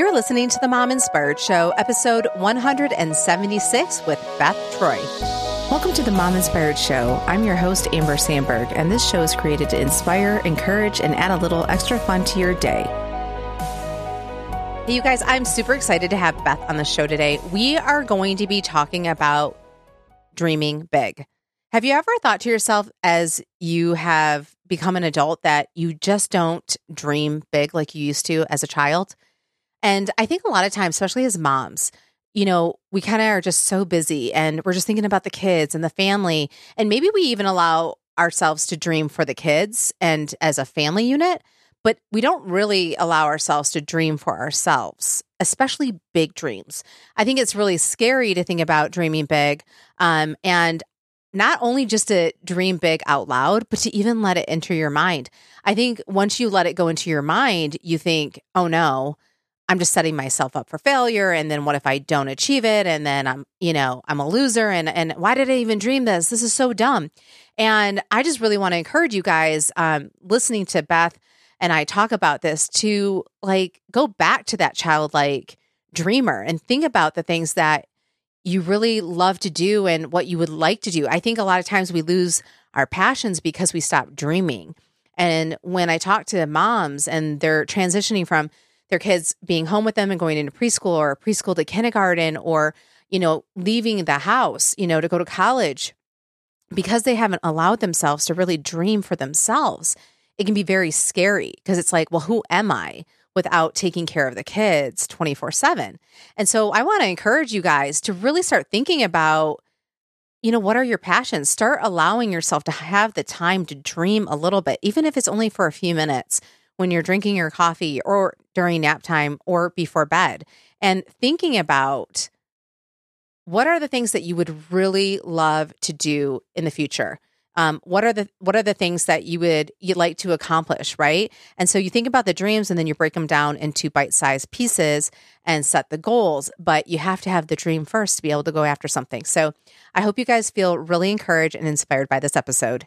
You're listening to the Mom Inspired Show, episode 176 with Beth Troy. Welcome to the Mom Inspired Show. I'm your host, Amber Sandberg, and this show is created to inspire, encourage, and add a little extra fun to your day. Hey, you guys, I'm super excited to have Beth on the show today. We are going to be talking about dreaming big. Have you ever thought to yourself as you have become an adult that you just don't dream big like you used to as a child? And I think a lot of times, especially as moms, you know, we kind of are just so busy and we're just thinking about the kids and the family. And maybe we even allow ourselves to dream for the kids and as a family unit, but we don't really allow ourselves to dream for ourselves, especially big dreams. I think it's really scary to think about dreaming big. Um, and not only just to dream big out loud, but to even let it enter your mind. I think once you let it go into your mind, you think, oh no, I'm just setting myself up for failure. And then what if I don't achieve it? And then I'm, you know, I'm a loser. And and why did I even dream this? This is so dumb. And I just really want to encourage you guys, um, listening to Beth and I talk about this to like go back to that childlike dreamer and think about the things that you really love to do and what you would like to do. I think a lot of times we lose our passions because we stop dreaming. And when I talk to moms and they're transitioning from their kids being home with them and going into preschool or preschool to kindergarten or, you know, leaving the house, you know, to go to college because they haven't allowed themselves to really dream for themselves. It can be very scary because it's like, well, who am I without taking care of the kids 24 7? And so I want to encourage you guys to really start thinking about, you know, what are your passions? Start allowing yourself to have the time to dream a little bit, even if it's only for a few minutes when you're drinking your coffee or during nap time or before bed and thinking about what are the things that you would really love to do in the future? Um, what are the what are the things that you would you'd like to accomplish right? And so you think about the dreams and then you break them down into bite-sized pieces and set the goals but you have to have the dream first to be able to go after something. So i hope you guys feel really encouraged and inspired by this episode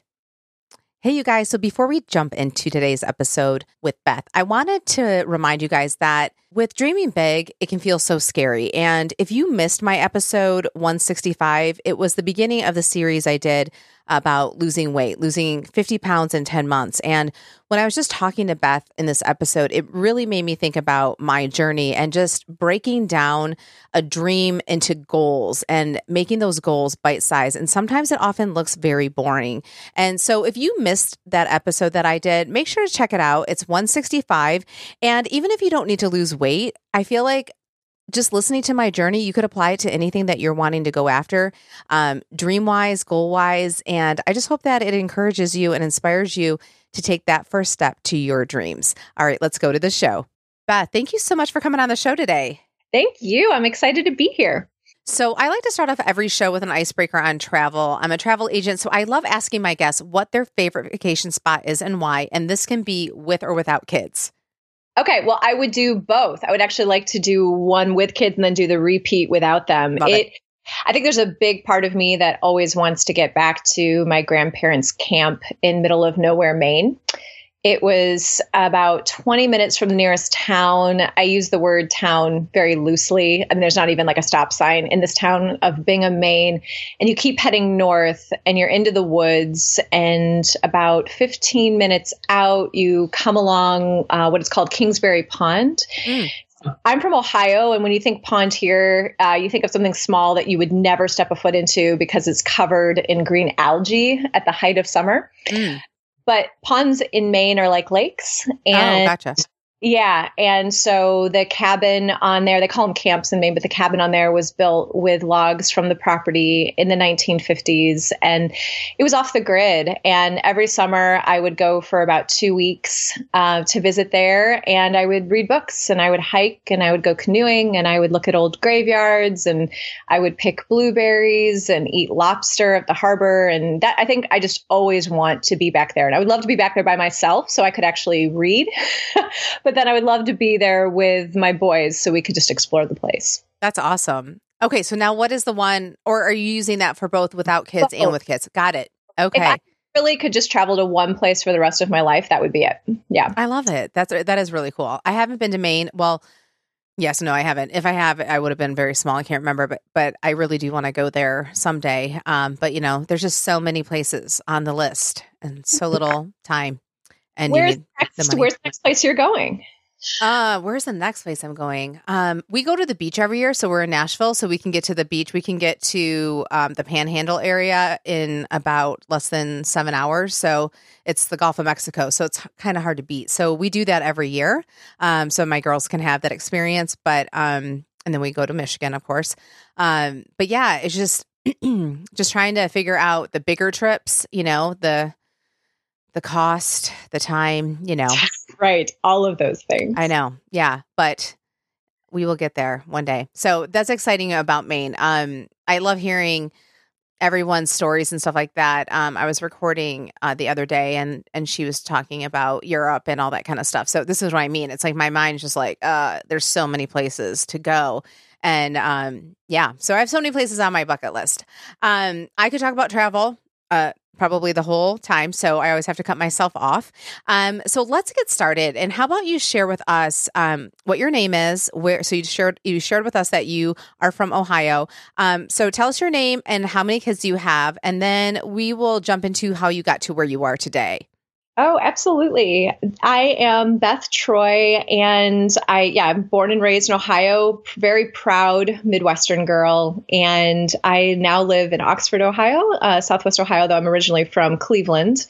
Hey, you guys. So before we jump into today's episode with Beth, I wanted to remind you guys that with dreaming big, it can feel so scary. And if you missed my episode 165, it was the beginning of the series I did about losing weight, losing 50 pounds in 10 months. And when I was just talking to Beth in this episode, it really made me think about my journey and just breaking down a dream into goals and making those goals bite sized. And sometimes it often looks very boring. And so if you missed that episode that I did, make sure to check it out. It's 165. And even if you don't need to lose weight, I feel like just listening to my journey, you could apply it to anything that you're wanting to go after, um, dream wise, goal wise. And I just hope that it encourages you and inspires you to take that first step to your dreams. All right, let's go to the show. Beth, thank you so much for coming on the show today. Thank you. I'm excited to be here. So, I like to start off every show with an icebreaker on travel. I'm a travel agent, so I love asking my guests what their favorite vacation spot is and why. And this can be with or without kids. Okay, well, I would do both. I would actually like to do one with kids and then do the repeat without them. It, it I think there's a big part of me that always wants to get back to my grandparents' camp in middle of nowhere, Maine. It was about 20 minutes from the nearest town. I use the word town very loosely. I mean, there's not even like a stop sign in this town of Bingham, Maine. And you keep heading north and you're into the woods. And about 15 minutes out, you come along uh, what is called Kingsbury Pond. Mm. I'm from Ohio, and when you think pond here, uh, you think of something small that you would never step a foot into because it's covered in green algae at the height of summer. Mm. But ponds in Maine are like lakes. Oh, and oh, gotcha. Yeah. And so the cabin on there, they call them camps in Maine, but the cabin on there was built with logs from the property in the 1950s. And it was off the grid. And every summer I would go for about two weeks uh, to visit there. And I would read books and I would hike and I would go canoeing and I would look at old graveyards and I would pick blueberries and eat lobster at the harbor. And that I think I just always want to be back there. And I would love to be back there by myself so I could actually read. but but then I would love to be there with my boys so we could just explore the place. That's awesome. Okay, so now what is the one, or are you using that for both without kids both. and with kids? Got it. Okay. I really could just travel to one place for the rest of my life, that would be it. Yeah. I love it. That's that is really cool. I haven't been to Maine. Well, Yes, no, I haven't. If I have, I would have been very small. I can't remember, but but I really do want to go there someday. Um, but you know, there's just so many places on the list and so little time. And where's next? Where's the next place you're going? Uh, where's the next place I'm going? Um, we go to the beach every year, so we're in Nashville, so we can get to the beach. We can get to um, the Panhandle area in about less than seven hours. So it's the Gulf of Mexico, so it's kind of hard to beat. So we do that every year, um, so my girls can have that experience. But um, and then we go to Michigan, of course. Um, but yeah, it's just just trying to figure out the bigger trips. You know, the the cost, the time, you know. Right. All of those things. I know. Yeah. But we will get there one day. So that's exciting about Maine. Um, I love hearing everyone's stories and stuff like that. Um, I was recording uh, the other day and and she was talking about Europe and all that kind of stuff. So this is what I mean. It's like my mind's just like, uh, there's so many places to go. And um, yeah, so I have so many places on my bucket list. Um, I could talk about travel. Uh, probably the whole time. So I always have to cut myself off. Um, so let's get started. And how about you share with us um, what your name is? Where so you shared you shared with us that you are from Ohio. Um, so tell us your name and how many kids you have, and then we will jump into how you got to where you are today. Oh, absolutely. I am Beth Troy, and I, yeah, I'm born and raised in Ohio, very proud Midwestern girl. And I now live in Oxford, Ohio, uh, Southwest Ohio, though I'm originally from Cleveland.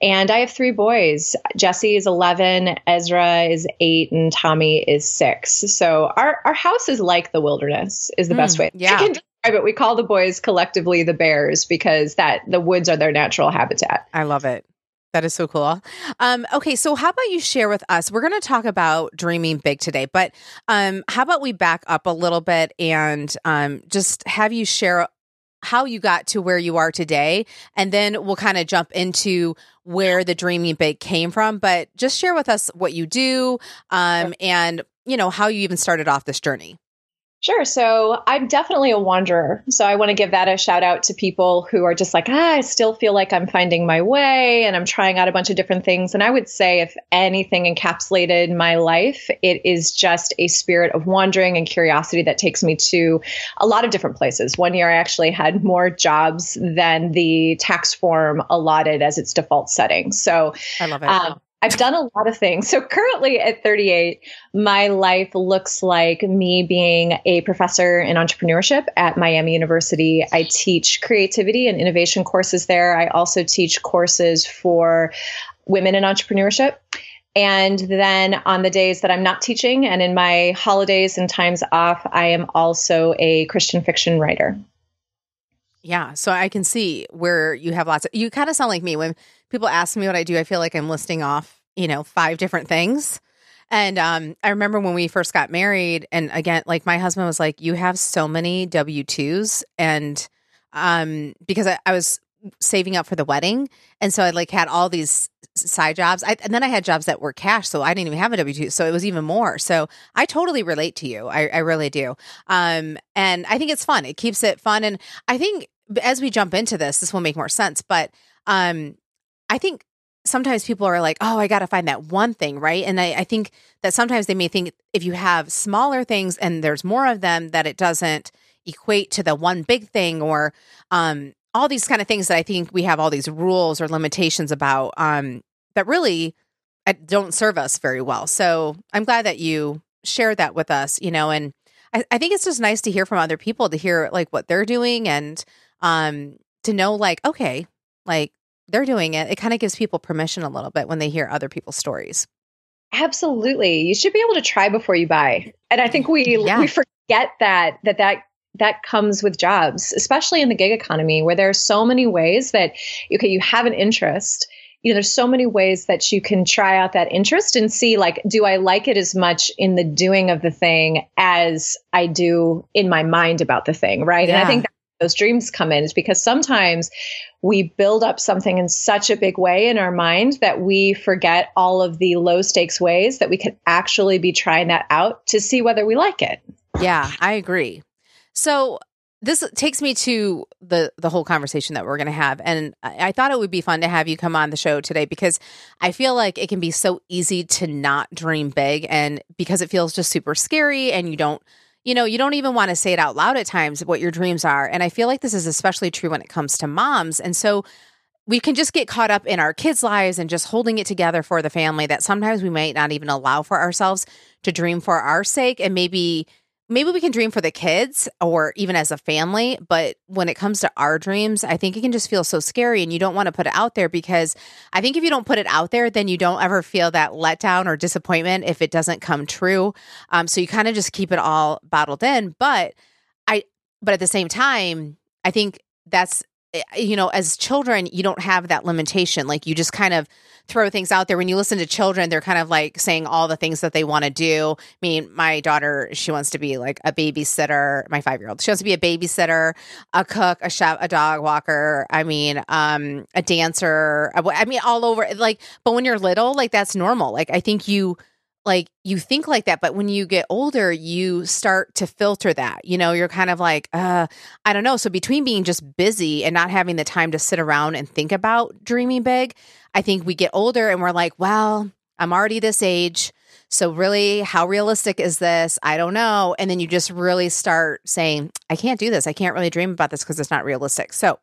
And I have three boys. Jesse is 11, Ezra is eight, and Tommy is six. So our, our house is like the wilderness, is the mm, best way. Yeah. But we call the boys collectively the bears because that the woods are their natural habitat. I love it. That is so cool. Um, okay, so how about you share with us? We're going to talk about dreaming big today, but um, how about we back up a little bit and um, just have you share how you got to where you are today, and then we'll kind of jump into where the dreaming big came from. But just share with us what you do um, and you know how you even started off this journey. Sure. So I'm definitely a wanderer. So I want to give that a shout out to people who are just like, ah, I still feel like I'm finding my way and I'm trying out a bunch of different things. And I would say, if anything encapsulated my life, it is just a spirit of wandering and curiosity that takes me to a lot of different places. One year I actually had more jobs than the tax form allotted as its default setting. So I love it. Um, I've done a lot of things. So currently at 38, my life looks like me being a professor in entrepreneurship at Miami University. I teach creativity and innovation courses there. I also teach courses for women in entrepreneurship. And then on the days that I'm not teaching and in my holidays and times off, I am also a Christian fiction writer. Yeah, so I can see where you have lots of you kind of sound like me when people ask me what I do, I feel like I'm listing off, you know, five different things. And um, I remember when we first got married, and again, like my husband was like, "You have so many W twos," and um, because I, I, was saving up for the wedding, and so I like had all these side jobs, I, and then I had jobs that were cash, so I didn't even have a W two, so it was even more. So I totally relate to you. I, I really do. Um, and I think it's fun. It keeps it fun, and I think as we jump into this, this will make more sense. But um, I think sometimes people are like, oh, I got to find that one thing, right? And I, I, think that sometimes they may think if you have smaller things and there's more of them, that it doesn't equate to the one big thing or um, all these kind of things that I think we have all these rules or limitations about um, that really uh, don't serve us very well. So I'm glad that you shared that with us, you know, and I, I think it's just nice to hear from other people to hear like what they're doing and um, to know like, okay, like they're doing it, it kind of gives people permission a little bit when they hear other people's stories. Absolutely. You should be able to try before you buy. And I think we yeah. we forget that that that that comes with jobs, especially in the gig economy where there are so many ways that okay, you have an interest you know there's so many ways that you can try out that interest and see like do i like it as much in the doing of the thing as i do in my mind about the thing right yeah. and i think those dreams come in is because sometimes we build up something in such a big way in our mind that we forget all of the low stakes ways that we could actually be trying that out to see whether we like it. Yeah, I agree. So this takes me to the the whole conversation that we're going to have and I, I, thought it would be fun to have you come on the show today because i feel like it can be so easy to not dream big and because it feels just super scary and you don't you know you don't even want to say it out loud at times what your dreams are. And i feel like this is especially true when it comes to moms. And so we can just get caught up in our kids' lives and just holding it together for the family that sometimes we might not even allow for ourselves to dream for our sake. And maybe maybe we can dream for the kids or even as a family but when it comes to our dreams i think it can just feel so scary and you don't want to put it out there because i think if you don't put it out there then you don't ever feel that letdown or disappointment if it doesn't come true. Um, so you kind of just keep it all bottled in but i but at the same time i think that's you know as children you don't have that limitation like you just kind of throw things out there. When you listen to children, they're kind of like saying all the things that they want to do. I mean, my daughter, she wants to be like a babysitter. My five year old, she wants to be a babysitter, a cook, a chef, a dog walker. I mean, um, a dancer. I mean, all over. Like, but when you're little, like that's normal. Like, I think you like you think like that but when you get older you start to filter that you know you're kind of like uh i don't know. So between being just busy and not having the time to sit around and think about dreaming big i think we get older and we're like well i'm already this age so really how realistic is this? I don't know. And then you just really start saying i can't do this. I can't really dream about this because it's not realistic. So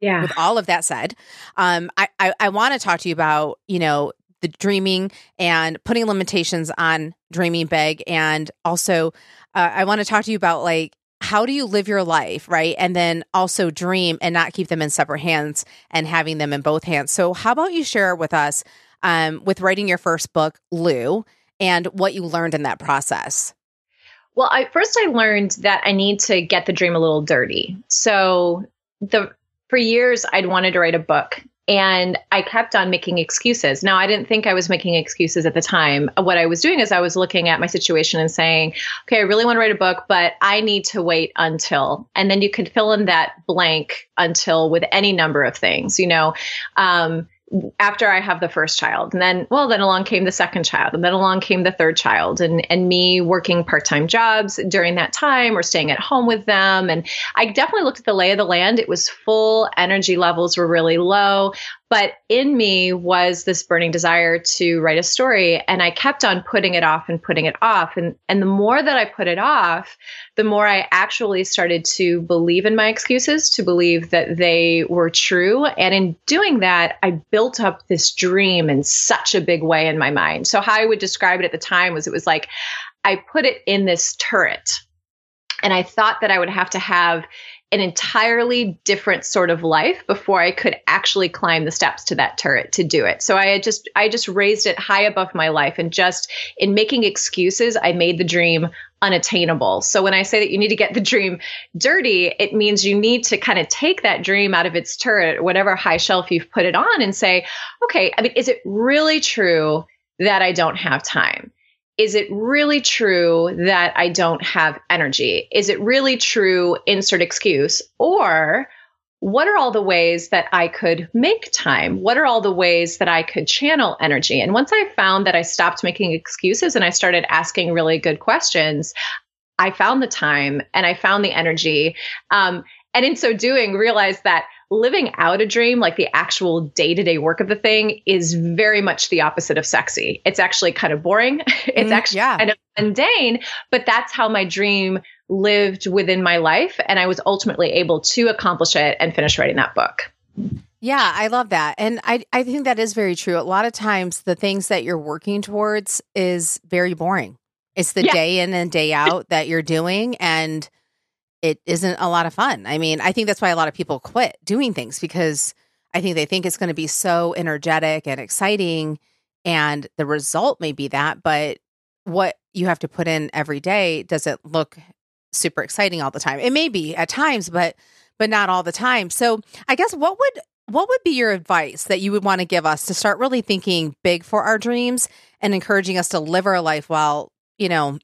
yeah. With all of that said, um, I, I, I want to talk to you about, you know, the dreaming and putting limitations on dreaming big. And also uh, i want to talk to you about like how do you live your life right? And then also dream and not keep them in separate hands and having them in both hands. So how about you share with us um, with writing your first book lou and what you learned in that process? Well I, first i learned that i need to get the dream a little dirty. So the for years i'd wanted to write a book and I kept on making excuses. Now, I didn't think I was making excuses at the time. What I was doing is I was looking at my situation and saying, okay, I really want to write a book, but I need to wait until. And then you can fill in that blank until with any number of things, you know. Um, after I have the first child. And then, well, then along came the second child, and then along came the third child, and and me working part time jobs during that time or staying at home with them. And I definitely looked at the lay of the land. It was full, energy levels were really low. But in me was this burning desire to write a story. And I kept on putting it off and putting it off. And, and the more that I put it off, the more I actually started to believe in my excuses, to believe that they were true. And in doing that, I built up this dream in such a big way in my mind. So, how I would describe it at the time was it was like I put it in this turret. And I thought that I would have to have an entirely different sort of life before I could actually climb the steps to that turret to do it. So I just I just raised it high above my life and just in making excuses I made the dream unattainable. So when I say that you need to get the dream dirty, it means you need to kind of take that dream out of its turret, whatever high shelf you've put it on and say, okay, I mean is it really true that I don't have time? Is it really true that I don't have energy? Is it really true, insert excuse? Or what are all the ways that I could make time? What are all the ways that I could channel energy? And once I found that I stopped making excuses and I started asking really good questions, I found the time and I found the energy. Um, and in so doing, realized that living out a dream, like the actual day to day work of the thing, is very much the opposite of sexy. It's actually kind of boring. it's mm, actually yeah. kind of mundane, but that's how my dream lived within my life. And I was ultimately able to accomplish it and finish writing that book. Yeah, I love that. And I, I think that is very true. A lot of times, the things that you're working towards is very boring. It's the yeah. day in and day out that you're doing. And it isn't a lot of fun. I mean, I think that's why a lot of people quit doing things because I think they think it's going to be so energetic and exciting and the result may be that, but what you have to put in every day doesn't look super exciting all the time. It may be at times, but but not all the time. So, I guess what would what would be your advice that you would want to give us to start really thinking big for our dreams and encouraging us to live our life while, you know,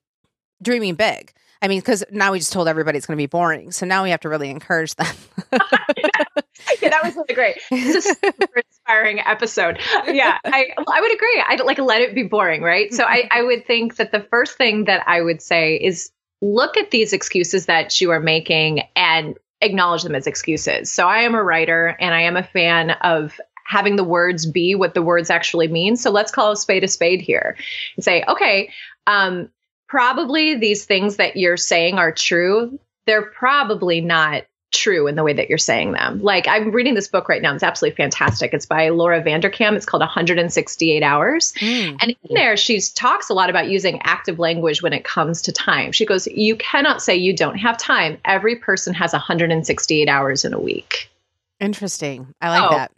dreaming big? I mean, because now we just told everybody it's going to be boring. So now we have to really encourage them. yeah, that was really great. This is a super inspiring episode. Yeah, I I would agree. I'd like let it be boring, right? So I, I would think that the first thing that I would say is look at these excuses that you are making and acknowledge them as excuses. So I am a writer and I am a fan of having the words be what the words actually mean. So let's call a spade a spade here and say, okay, um, probably these things that you're saying are true. They're probably not true in the way that you're saying them. Like I'm reading this book right now. It's absolutely fantastic. It's by Laura Vanderkam. It's called 168 Hours. Mm. And in there, she talks a lot about using active language when it comes to time. She goes, You cannot say you don't have time. Every person has 168 hours in a week. Interesting. I like that.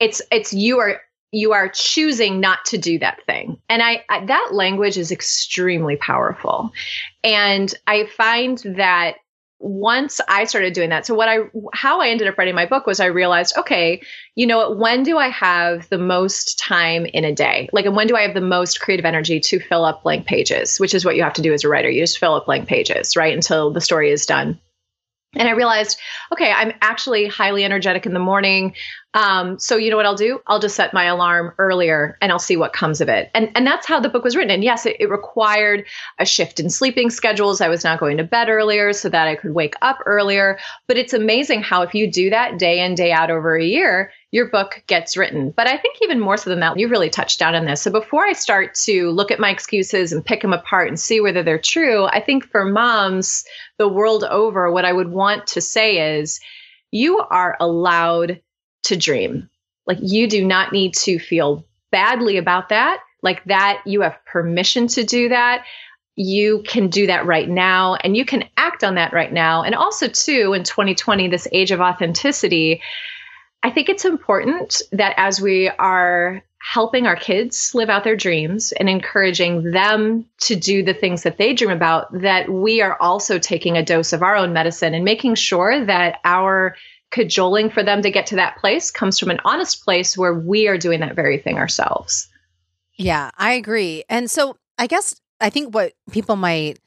It's it's you are you are choosing not to do that thing. And I, I that language is extremely powerful. And I find that once I started doing that, so what I how I ended up writing my book was I realized, okay, you know when do I have the most time in a day? Like and when do I have the most creative energy to fill up blank pages, which is what you have to do as a writer. You just fill up blank pages, right? Until the story is done. And I realized, okay, I'm actually highly energetic in the morning. Um, so you know what I'll do? I'll just set my alarm earlier and I'll see what comes of it. And and that's how the book was written. And yes, it, it required a shift in sleeping schedules. I was not going to bed earlier so that I could wake up earlier. But it's amazing how if you do that day in, day out over a year, your book gets written. But I think even more so than that, you really touched down on this. So before I start to look at my excuses and pick them apart and see whether they're true, I think for moms the world over, what I would want to say is you are allowed to dream. Like you do not need to feel badly about that. Like that, you have permission to do that. You can do that right now and you can act on that right now. And also, too, in 2020, this age of authenticity, I think it's important that as we are helping our kids live out their dreams and encouraging them to do the things that they dream about, that we are also taking a dose of our own medicine and making sure that our cajoling for them to get to that place comes from an honest place where we are doing that very thing ourselves. Yeah, I agree. And so I guess I think what people might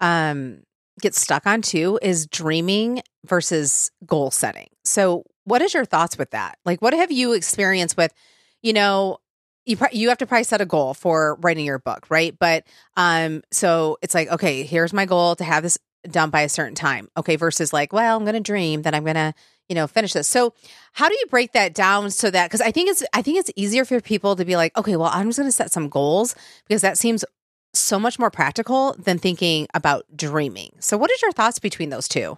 um, get stuck on too is dreaming versus goal setting. So, what is your thoughts with that? Like, what have you experienced with, you know, you you have to probably set a goal for writing your book, right? But um, so it's like, okay, here's my goal to have this done by a certain time. Okay, versus like, well, I'm to dream that I'm to you know finish this so how do you break that down so that because i think it's i think it's easier for people to be like okay well i'm just to set some goals because that seems so much more practical than thinking about dreaming so what is your thoughts between those two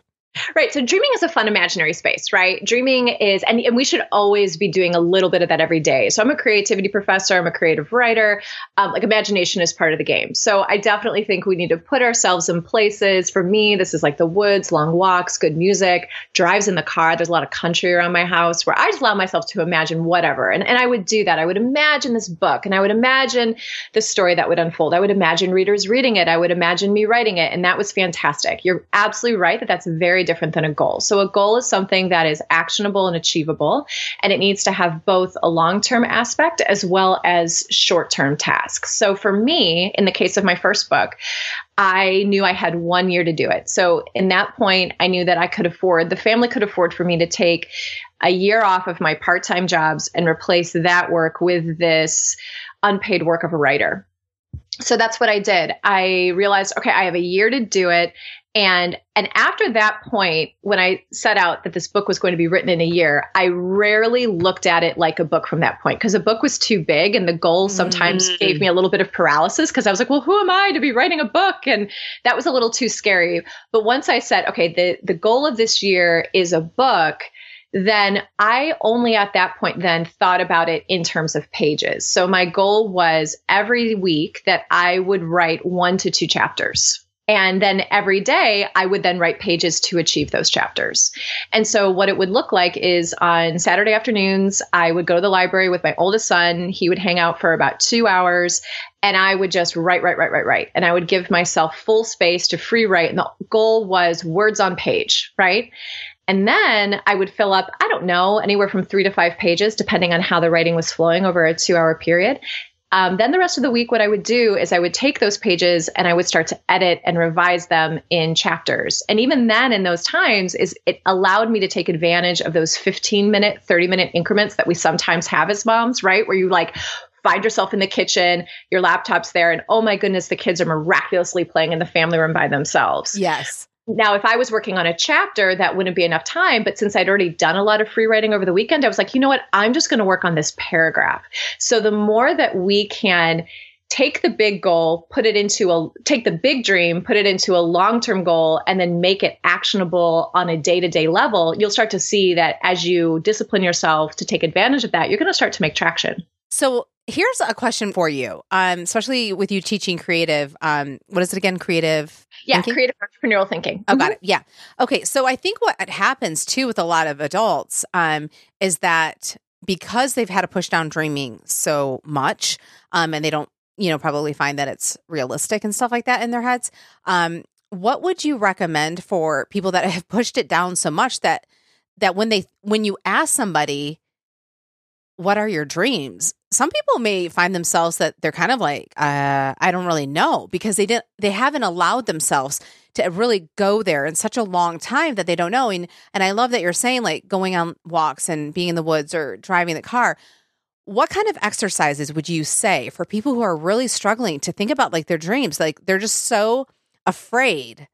Right. So dreaming is a fun imaginary space, right? Dreaming is, and, and we should always be doing a little bit of that every day. So I'm a creativity professor, I'm a creative writer. Um, like imagination is part of the game. So I definitely think we need to put ourselves in places. For me, this is like the woods, long walks, good music, drives in the car. There's a lot of country around my house where I just allow myself to imagine whatever. And, and I would do that. I would imagine this book and I would imagine the story that would unfold. I would imagine readers reading it. I would imagine me writing it. And that was fantastic. You're absolutely right that that's very very different than a goal. So a goal is something that is actionable and achievable, and it needs to have both a long-term aspect as well as short-term tasks. So for me, in the case of my first book, I knew I had one year to do it. So in that point, I knew that I could afford, the family could afford for me to take a year off of my part time jobs and replace that work with this unpaid work of a writer. So that's what I did. I realized, okay, I have a year to do it and and after that point when i set out that this book was going to be written in a year i rarely looked at it like a book from that point because a book was too big and the goal sometimes mm. gave me a little bit of paralysis because i was like well who am i to be writing a book and that was a little too scary but once i said okay the the goal of this year is a book then I only at that point then thought about it in terms of pages. So my goal was every week that I would write one to two chapters. And then every day I would then write pages to achieve those chapters. And so what it would look like is on Saturday afternoons, I would go to the library with my oldest son. He would hang out for about two hours and I would just write, write, write, write, write. And I would give myself full space to free write. And the goal was words on page, right? And then I would fill up, I don't know, anywhere from three to five pages, depending on how the writing was flowing over a two hour period. Um, then the rest of the week, what I would do is I would take those pages and I would start to edit and revise them in chapters. And even then, in those times, is it allowed me to take advantage of those 15 minute, 30 minute increments that we sometimes have as moms, right? Where you like find yourself in the kitchen, your laptop's there, and oh my goodness, the kids are miraculously playing in the family room by themselves. Yes. Now, if I was working on a chapter, that wouldn't be enough time. But since I'd already done a lot of free writing over the weekend, I was like, you know what? I'm just going to work on this paragraph. So the more that we can take the big goal, put it into a take the big dream, put it into a long-term goal and then make it actionable on a day-to-day level, you'll start to see that as you discipline yourself to take advantage of that, you're going to start to make traction. So, here's a question for you. Um especially with you teaching creative um what is it again? Creative Yeah, thinking? creative entrepreneurial thinking. Oh, got it. Yeah. Okay. So I think what happens too with a lot of adults um, is that because they've had to push down dreaming so much, um, and they don't, you know, probably find that it's realistic and stuff like that in their heads. Um, what would you recommend for people that have pushed it down so much that that when they when you ask somebody, what are your dreams? Some people may find themselves that they're kind of like, uh, I don't really know because they didn't, they haven't allowed themselves to really go there in such a long time that they don't know. And and I love that you're saying like going on walks and being in the woods or driving the car. What kind of exercises would you say for people who are really struggling to think about like their dreams? Like they're just so afraid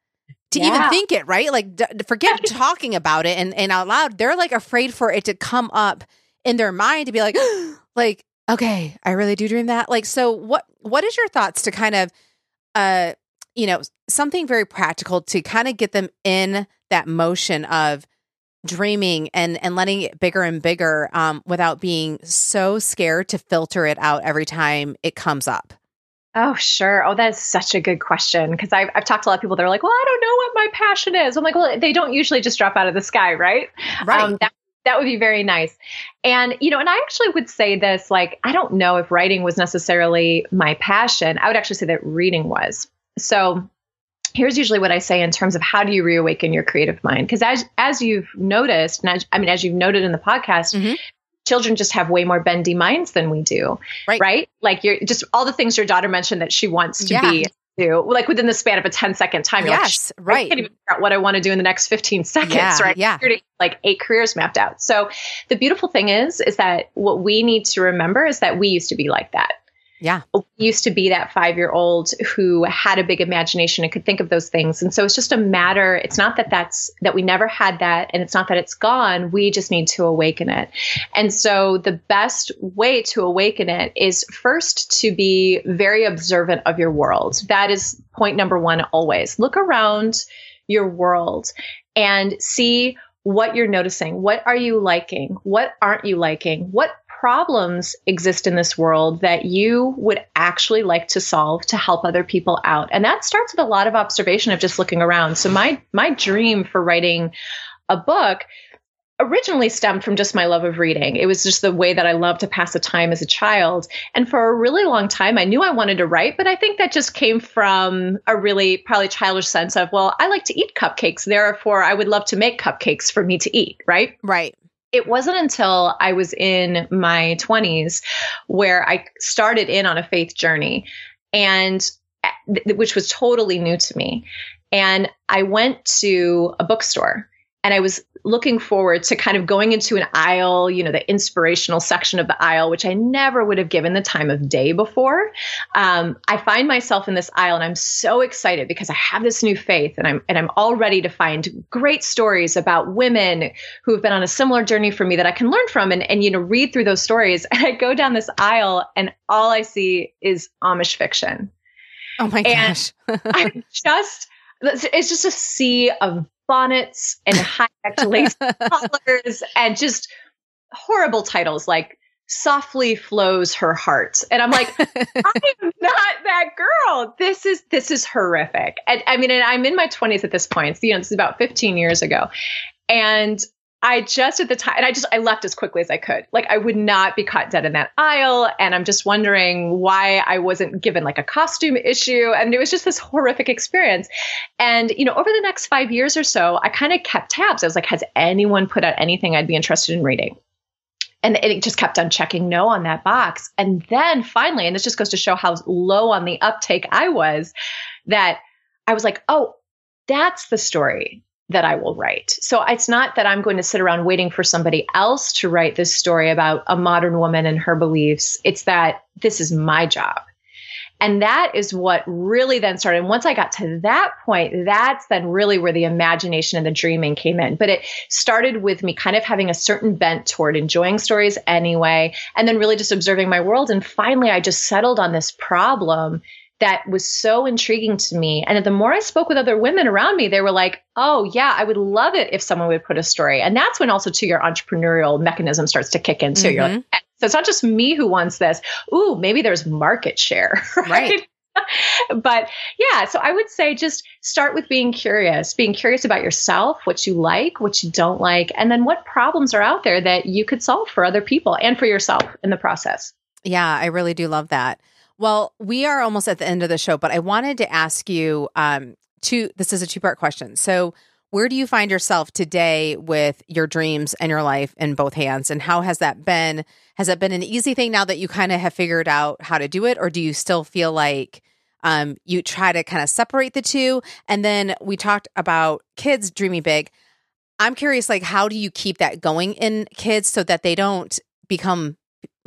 to even think it, right? Like d- forget talking about it and and out loud. They're like afraid for it to come up in their mind to be like like okay, I really do dream that. Like so what what is your thoughts to kind of uh you know, something very practical to kind of get them in that motion of dreaming and and letting it bigger and bigger um without being so scared to filter it out every time it comes up. Oh, sure. Oh, that is such a good question because I've, I've talked to a lot of people that are like, well, I don't know what my passion is. I'm like, well, they don't usually just drop out of the sky, right? Right. Um, that, that would be very nice. And, you know, and I actually would say this like, I don't know if writing was necessarily my passion. I would actually say that reading was. So, here's usually what I say in terms of how do you reawaken your creative mind? Because as as you've noticed, and as, I mean, as you've noted in the podcast, Mhm. children just have way more bendy minds than we do, Right. Right? Like you're just all the things your daughter mentioned that she wants to Yeah. be. Do, like within the span of a 10 second time. You're like, yes, I right. can't even figure out what I want to do in the next 15 seconds, Yeah, right? yeah. Like eight careers mapped out. So the beautiful thing is, is that what we need to remember is that we used to be like that. Yeah. Used to be that five year old who had a big imagination and could think of those things. And so it's just a matter, it's not that that's, that we never had that. And it's not that it's gone. We just need to awaken it. And so the best way to awaken it is first to be very observant of your world. That is point number one always. Look around your world and see what you're noticing. What are you liking? What aren't you liking? What problems exist in this world that you would actually like to solve to help other people out? And that starts with a lot of observation of just looking around. So my my dream for writing a book originally stemmed from just my love of reading. It was just the way that I loved to pass the time as a child. And for a really long time, I knew I wanted to write, but I think that just came from a really probably childish sense of, well, I like to eat cupcakes. Therefore, I would love to make cupcakes for me to eat, right? Right. It wasn't until I was in my 20s where I started in on a faith journey and eh, th- which was totally new to me. And I went to a bookstore and I was looking forward to kind of going into an aisle, you know, the inspirational section of the aisle, which I never would have given the time of day before. Um, I find myself in this aisle and I'm so excited because I have this new faith and I'm and I'm all ready to find great stories about women who have been on a similar journey for me that I can learn from and, and you know read through those stories. And I go down this aisle and all I see is Amish fiction. Oh my gosh. I'm just it's just a sea of bonnets and high-necked lace collars and just horrible titles like softly flows her heart. And i'm like i am not that girl. This is this is horrific. And i mean and i'm in my 20s at this point. So, you know this is about 15 years ago. And I just at the time, and I just I left as quickly as I could. Like I would not be caught dead in that aisle, and I'm just wondering why I wasn't given like a costume issue, and it was just this horrific experience. And you know, over the next five years or so, I kind of kept tabs. I was like, has anyone put out anything I'd be interested in reading? And it just kept on checking no on that box. And then finally, and this just goes to show how low on the uptake I was, that I was like, oh, that's the story that I will write. So it's not that I'm going to sit around waiting for somebody else to write this story about a modern woman and her beliefs. It's that this is my job. And that is what really then started. And once I got to that point, that's then really where the imagination and the dreaming came in. But it started with me kind of having a certain bent toward enjoying stories anyway, and then really just observing my world. And finally, I just settled on this problem that was so intriguing to me. And the more I spoke with other women around me, they were like, oh, yeah, I would love it if someone would put a story. And that's when also, to your entrepreneurial mechanism starts to kick in too. Mm-hmm. You're like, so it's not just me who wants this. Ooh, maybe there's market share, right? right. but yeah, so I would say just start with being curious, being curious about yourself, what you like, what you don't like, and then what problems are out there that you could solve for other people and for yourself in the process. Yeah, I really do love that. Well, we are almost at the end of the show, but I wanted to ask you um, two. This is a two part question. So, where do you find yourself today with your dreams and your life in both hands, and how has that been? Has that been an easy thing now that you kind of have figured out how to do it, or do you still feel like um, you try to kind of separate the two? And then we talked about kids dreaming big. I'm curious, like, how do you keep that going in kids so that they don't become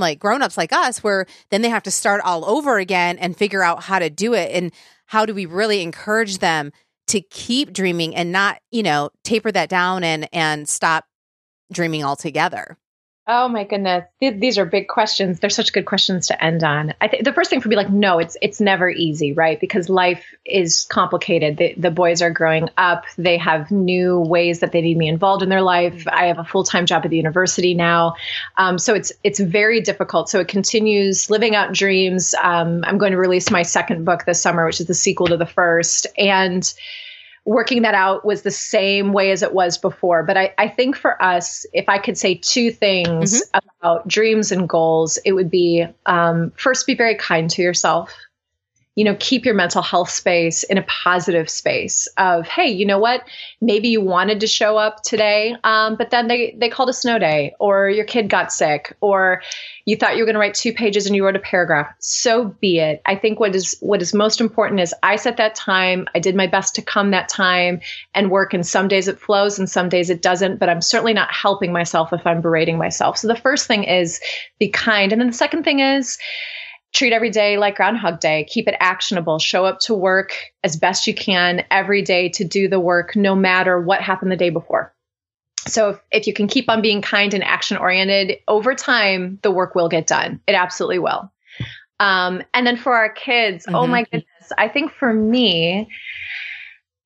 like grown-ups like us where then they have to start all over again and figure out how to do it. And how do we really encourage them to keep dreaming and not you know taper that down and and stop dreaming altogether Oh my goodness, these are big questions. They're such good questions to end on. I think the first thing for me, like, no, it's it's never easy, right? Because life is complicated. The, the boys are growing up. They have new ways that they need me involved in their life. I have a full time job at the university now, um, so it's it's very difficult. So it continues living out dreams. Um, I'm going to release my second book this summer, which is the sequel to the first, and working that out was the same way as it was before. But I, I think for us, if I could say two things mm-hmm. about dreams and goals, it would be um, first, be very kind to yourself you know, keep your mental health space in a positive space of, hey, you know what? Maybe you wanted to show up today, um, but then they they called a snow day, or your kid got sick, or you thought you were going to write two pages and you wrote a paragraph. So be it. I think what is what is most important is I set that time. I did my best to come that time and work. And some days it flows, and some days it doesn't. But I'm certainly not helping myself if I'm berating myself. So the first thing is be kind, and then the second thing is treat every day like Groundhog Day. Keep it actionable. Show up to work as best you can every day to do the work, no matter what happened the day before. So if, if you can keep on being kind and action oriented over time, the work will get done. It absolutely will. Um, and then for our kids, mm-hmm. oh my goodness, I think for me,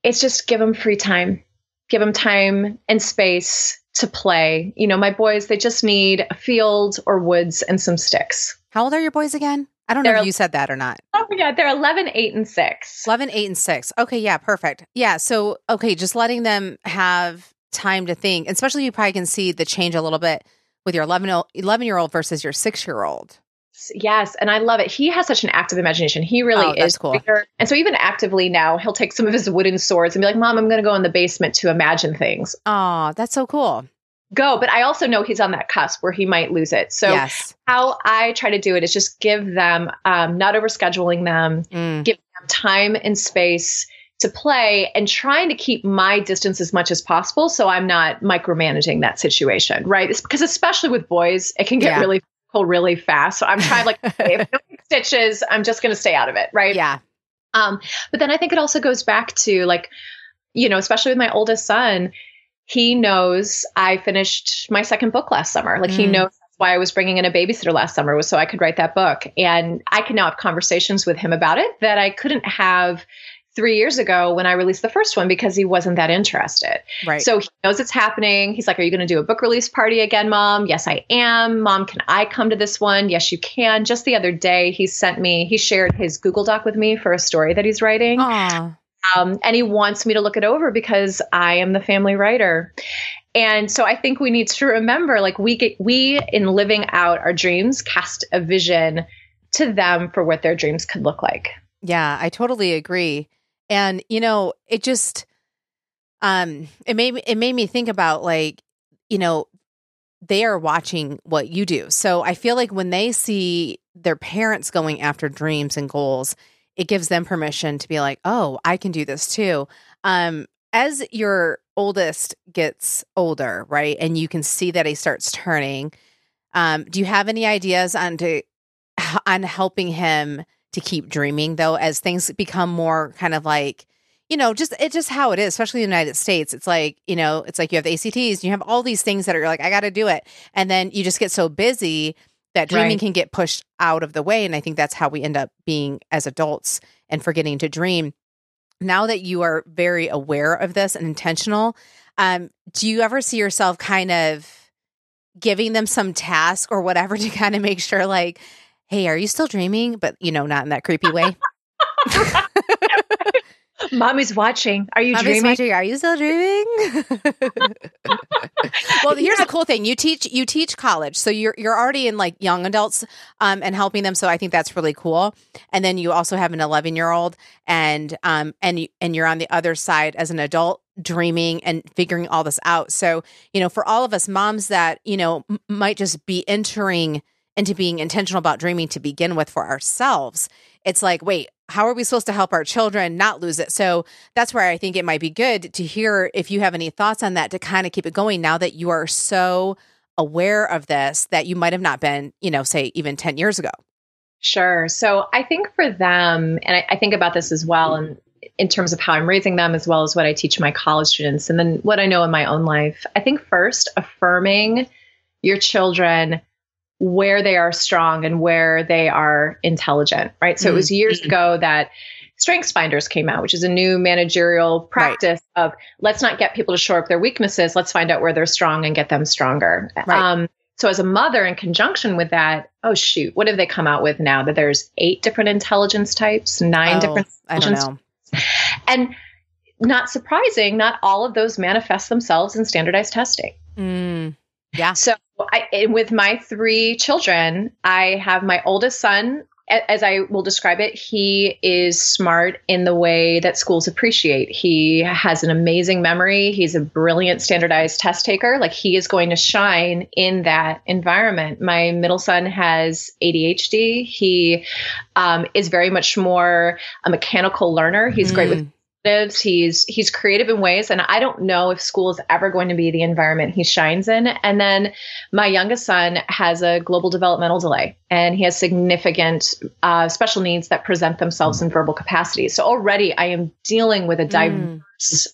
it's just give them free time, give them time and space to play. You know, my boys, they just need a field or woods and some sticks. How old are your boys again? I don't they're, know if you said that or not. Oh, yeah. They're 11, 8, and 6. 11, 8, and 6. Okay. Yeah. Perfect. Yeah. So, okay. Just letting them have time to think, especially you probably can see the change a little bit with your 11, 11 year old versus your six year old. Yes, and I love it. He has such an active imagination. He really oh, is cool. And so even actively now, he'll take some of his wooden swords and be like, "Mom, I'm going to go in the basement to imagine things." Oh, that's so cool go. But I also know he's on that cusp where he might lose it. So yes. how I try to do it is just give them, um, not over scheduling them, mm. give them time and space to play and trying to keep my distance as much as possible so I'm not micromanaging that situation, right? It's because especially with boys, it can get yeah. really cool really fast. So I'm trying like if stitches, I'm just going to stay out of it, right? Yeah. Um, but then I think it also goes back to like, you know, especially with my oldest son, he knows I finished my second book last summer. Like mm. he knows why I was bringing in a babysitter last summer was so I could write that book. And I can now have conversations with him about it that I couldn't have three years ago when I released the first one because he wasn't that interested. Right. So he knows it's happening. He's like, Are you going to do a book release party again, mom? Yes, I am. Mom, can I come to this one? Yes, you can. Just the other day, he sent me, he shared his Google Doc with me for a story that he's writing. Aww. Um, and he wants me to look it over because I am the family writer. And so I think we need to remember like we get we in living out our dreams cast a vision to them for what their dreams could look like. Yeah, I totally agree. And you know, it just um it made it made me think about like, you know, they are watching what you do. So I feel like when they see their parents going after dreams and goals, it gives them permission to be like, oh, I can do this too. Um, as your oldest gets older, right, and you can see that he starts turning, um, do you have any ideas on to on helping him to keep dreaming though, as things become more kind of like you know, just it's just how it is, especially in the United States. It's like, you know, it's like you have the ACTs, you have all these things that are like, I got to do it. And then you just get so busy that dreaming right. can get pushed out of the way. And I think that's how we end up being as adults and forgetting to dream. Now that you are very aware of this and intentional, um, do you ever see yourself kind of giving them some task or whatever to kind of make sure, like, hey, are you still dreaming? But, you know, not in that creepy way. Mommy's watching. Are you Mommy's dreaming? Watching. Are you still dreaming? well, here's yeah. the cool thing. You teach you teach college. So you're you're already in like young adults um, and helping them. So I think that's really cool. And then you also have an 11 year old and um and you, and you're on the other side as an adult dreaming and figuring all this out. So, you know, for all of us moms that, you know, m- might just be entering into being intentional about dreaming to begin with for ourselves, it's like, wait, how are we supposed to help our children not lose it? So that's where I think it might be good to hear if you have any thoughts on that to kind of keep it going now that you are so aware of this that you might have not been, you know, say even 10 years ago. Sure. So I think for them, and I, I think about this as well, and in terms of how I'm raising them, as well as what I teach my college students, and then what I know in my own life, I think first affirming your children where they are strong and where they are intelligent, right? So mm-hmm. it was years mm-hmm. ago that Strengths Finders came out, which is a new managerial practice right. of let's not get people to shore up their weaknesses, let's find out where they're strong and get them stronger. Right. Um, so as a mother, in conjunction with that, oh shoot, what have they come out with now? That there's eight different intelligence types, nine oh, different. I don't know. And not surprising, not all of those manifest themselves in standardized testing. Mm, yeah. So I, with my three children, I have my oldest son, as I will describe it, he is smart in the way that schools appreciate. He has an amazing memory. He's a brilliant standardized test taker. Like he is going to shine in that environment. My middle son has ADHD. He um, is very much more a mechanical learner. He's mm. great with mm he's he's creative in ways and i don't know if school is ever going to be the environment he shines in and then my youngest son has a global developmental delay and he has significant uh, special needs that present themselves in verbal capacity so already i am dealing with a mm. diverse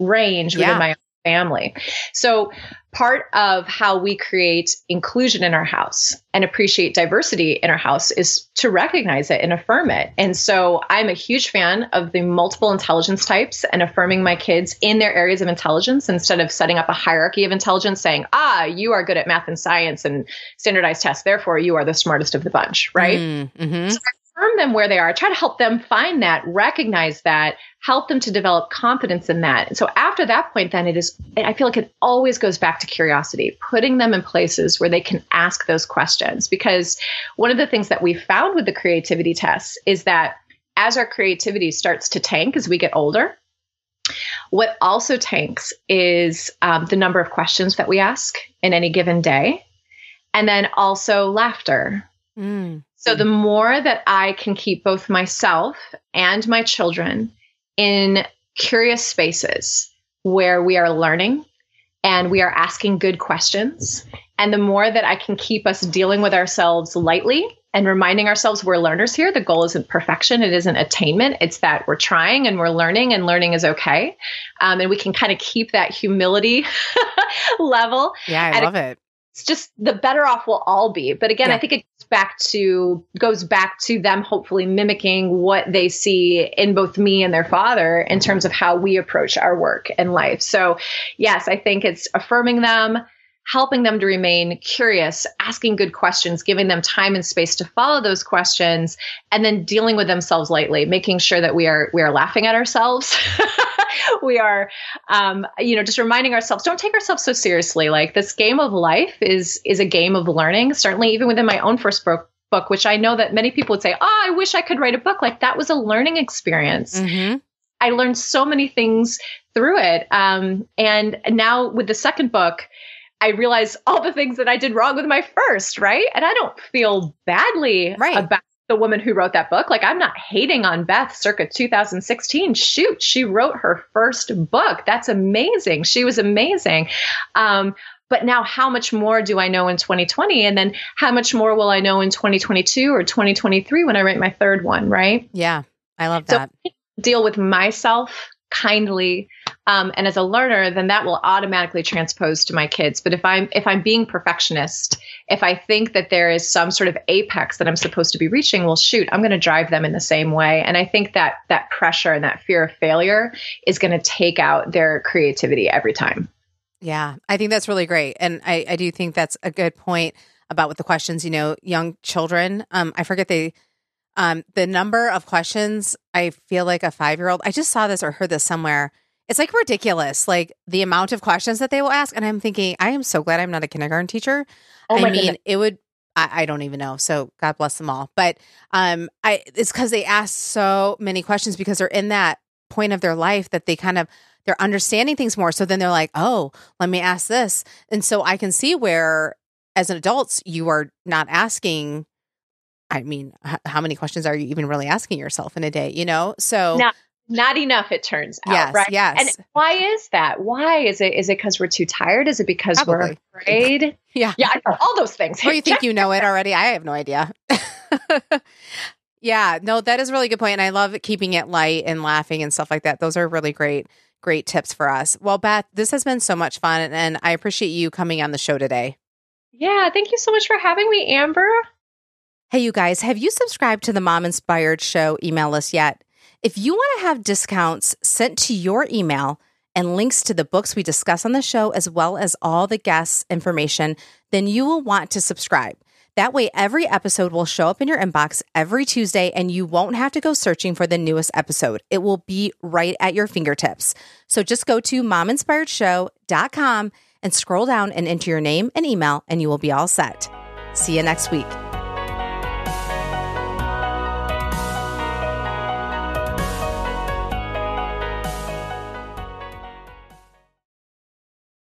mm. range within yeah. my family. So, part of how we create inclusion in our house and appreciate diversity in our house is to recognize it and affirm it. And so, I'm a huge fan of the multiple intelligence types and affirming my kids in their areas of intelligence instead of setting up a hierarchy of intelligence saying, ah, you are good at math and science and standardized tests, therefore you are the smartest of the bunch, right? Mm-hmm. So affirm them where they are, try to help them find that, recognize that, help them to develop confidence in that. And so after that point, then it is, I feel like it always goes back to curiosity, putting them in places where they can ask those questions. Because one of the things that we found with the creativity tests is that as our creativity starts to tank as we get older, what also tanks is um, the number of questions that we ask in any given day, and then also laughter. Mm. So the more that I can keep both myself and my children in curious spaces where we are learning and we are asking good questions, and the more that I can keep us dealing with ourselves lightly and reminding ourselves we're learners here. The goal isn't perfection, it isn't attainment. It's that we're trying and we're learning, and learning is okay. Um, and we can kind of keep that humility level. Yeah, I love it it's just the better off we'll all be. But again, yeah. I think it goes back to goes back to them hopefully mimicking what they see in both me and their father in terms of how we approach our work and life. So, yes, I think it's affirming them, helping them to remain curious, asking good questions, giving them time and space to follow those questions, and then dealing with themselves lightly, making sure that we are we are laughing at ourselves. we are um, you know just reminding ourselves don't take ourselves so seriously. Like this game of life is is a game of learning. Certainly even within my own first book book which i know that many people would say oh i wish i could write a book. Like that was a learning experience. Mm-hmm. i learned so many things through it. Um, and now with the second book I realize all the things that I did wrong with my first, right? And I don't feel badly right. about the woman who wrote that book. Like, I'm not hating on Beth circa 2016. Shoot, she wrote her first book. That's amazing. She was amazing. Um, but now, how much more do I know in 2020? And then, how much more will I know in 2022 or 2023 when I write my third one, right? Yeah, I love that. So, deal with myself kindly um, and as a learner then that will automatically transpose to my kids. But if i'm if i'm being perfectionist if i think that there is some sort of apex that i'm supposed to be reaching well shoot i'm going to drive them in the same way. And i think that that pressure and that fear of failure is going to take out their creativity every time. Yeah i think that's really great. And i i do think that's a good point about with the questions you know young children. Um i forget they um, the number of questions I feel like a five year old, I just saw this or heard this somewhere. It's like ridiculous, like the amount of questions that they will ask. And I'm thinking, I am so glad I'm not a kindergarten teacher. Oh I mean, goodness. it would, I, I, don't even know. So God bless them all. But um, I, it's because they ask so many questions because they're in that point of their life that they kind of, they're understanding things more. So then they're like, oh, let me ask this. And so I can see where, as an adults, you are not asking I mean, h- how many questions are you even really asking yourself in a day? You know, so not, not enough. It turns out, yes, right? Yes. And why is that? Why is it? Is it because we're too tired? Is it because Probably. we're afraid? yeah, yeah. All those things. Or you think you know it already? I have no idea. yeah, no, that is a really good point, and I love keeping it light and laughing and stuff like that. Those are really great, great tips for us. Well, Beth, this has been so much fun, and I appreciate you coming on the show today. Yeah, thank you so much for having me, Amber. Hey, you guys, have you subscribed to the Mom Inspired Show email list yet? If you want to have discounts sent to your email and links to the books we discuss on the show, as well as all the guests' information, then you will want to subscribe. That way, every episode will show up in your inbox every Tuesday, and you won't have to go searching for the newest episode. It will be right at your fingertips. So just go to mominspiredshow.com and scroll down and enter your name and email, and you will be all set. See you next week.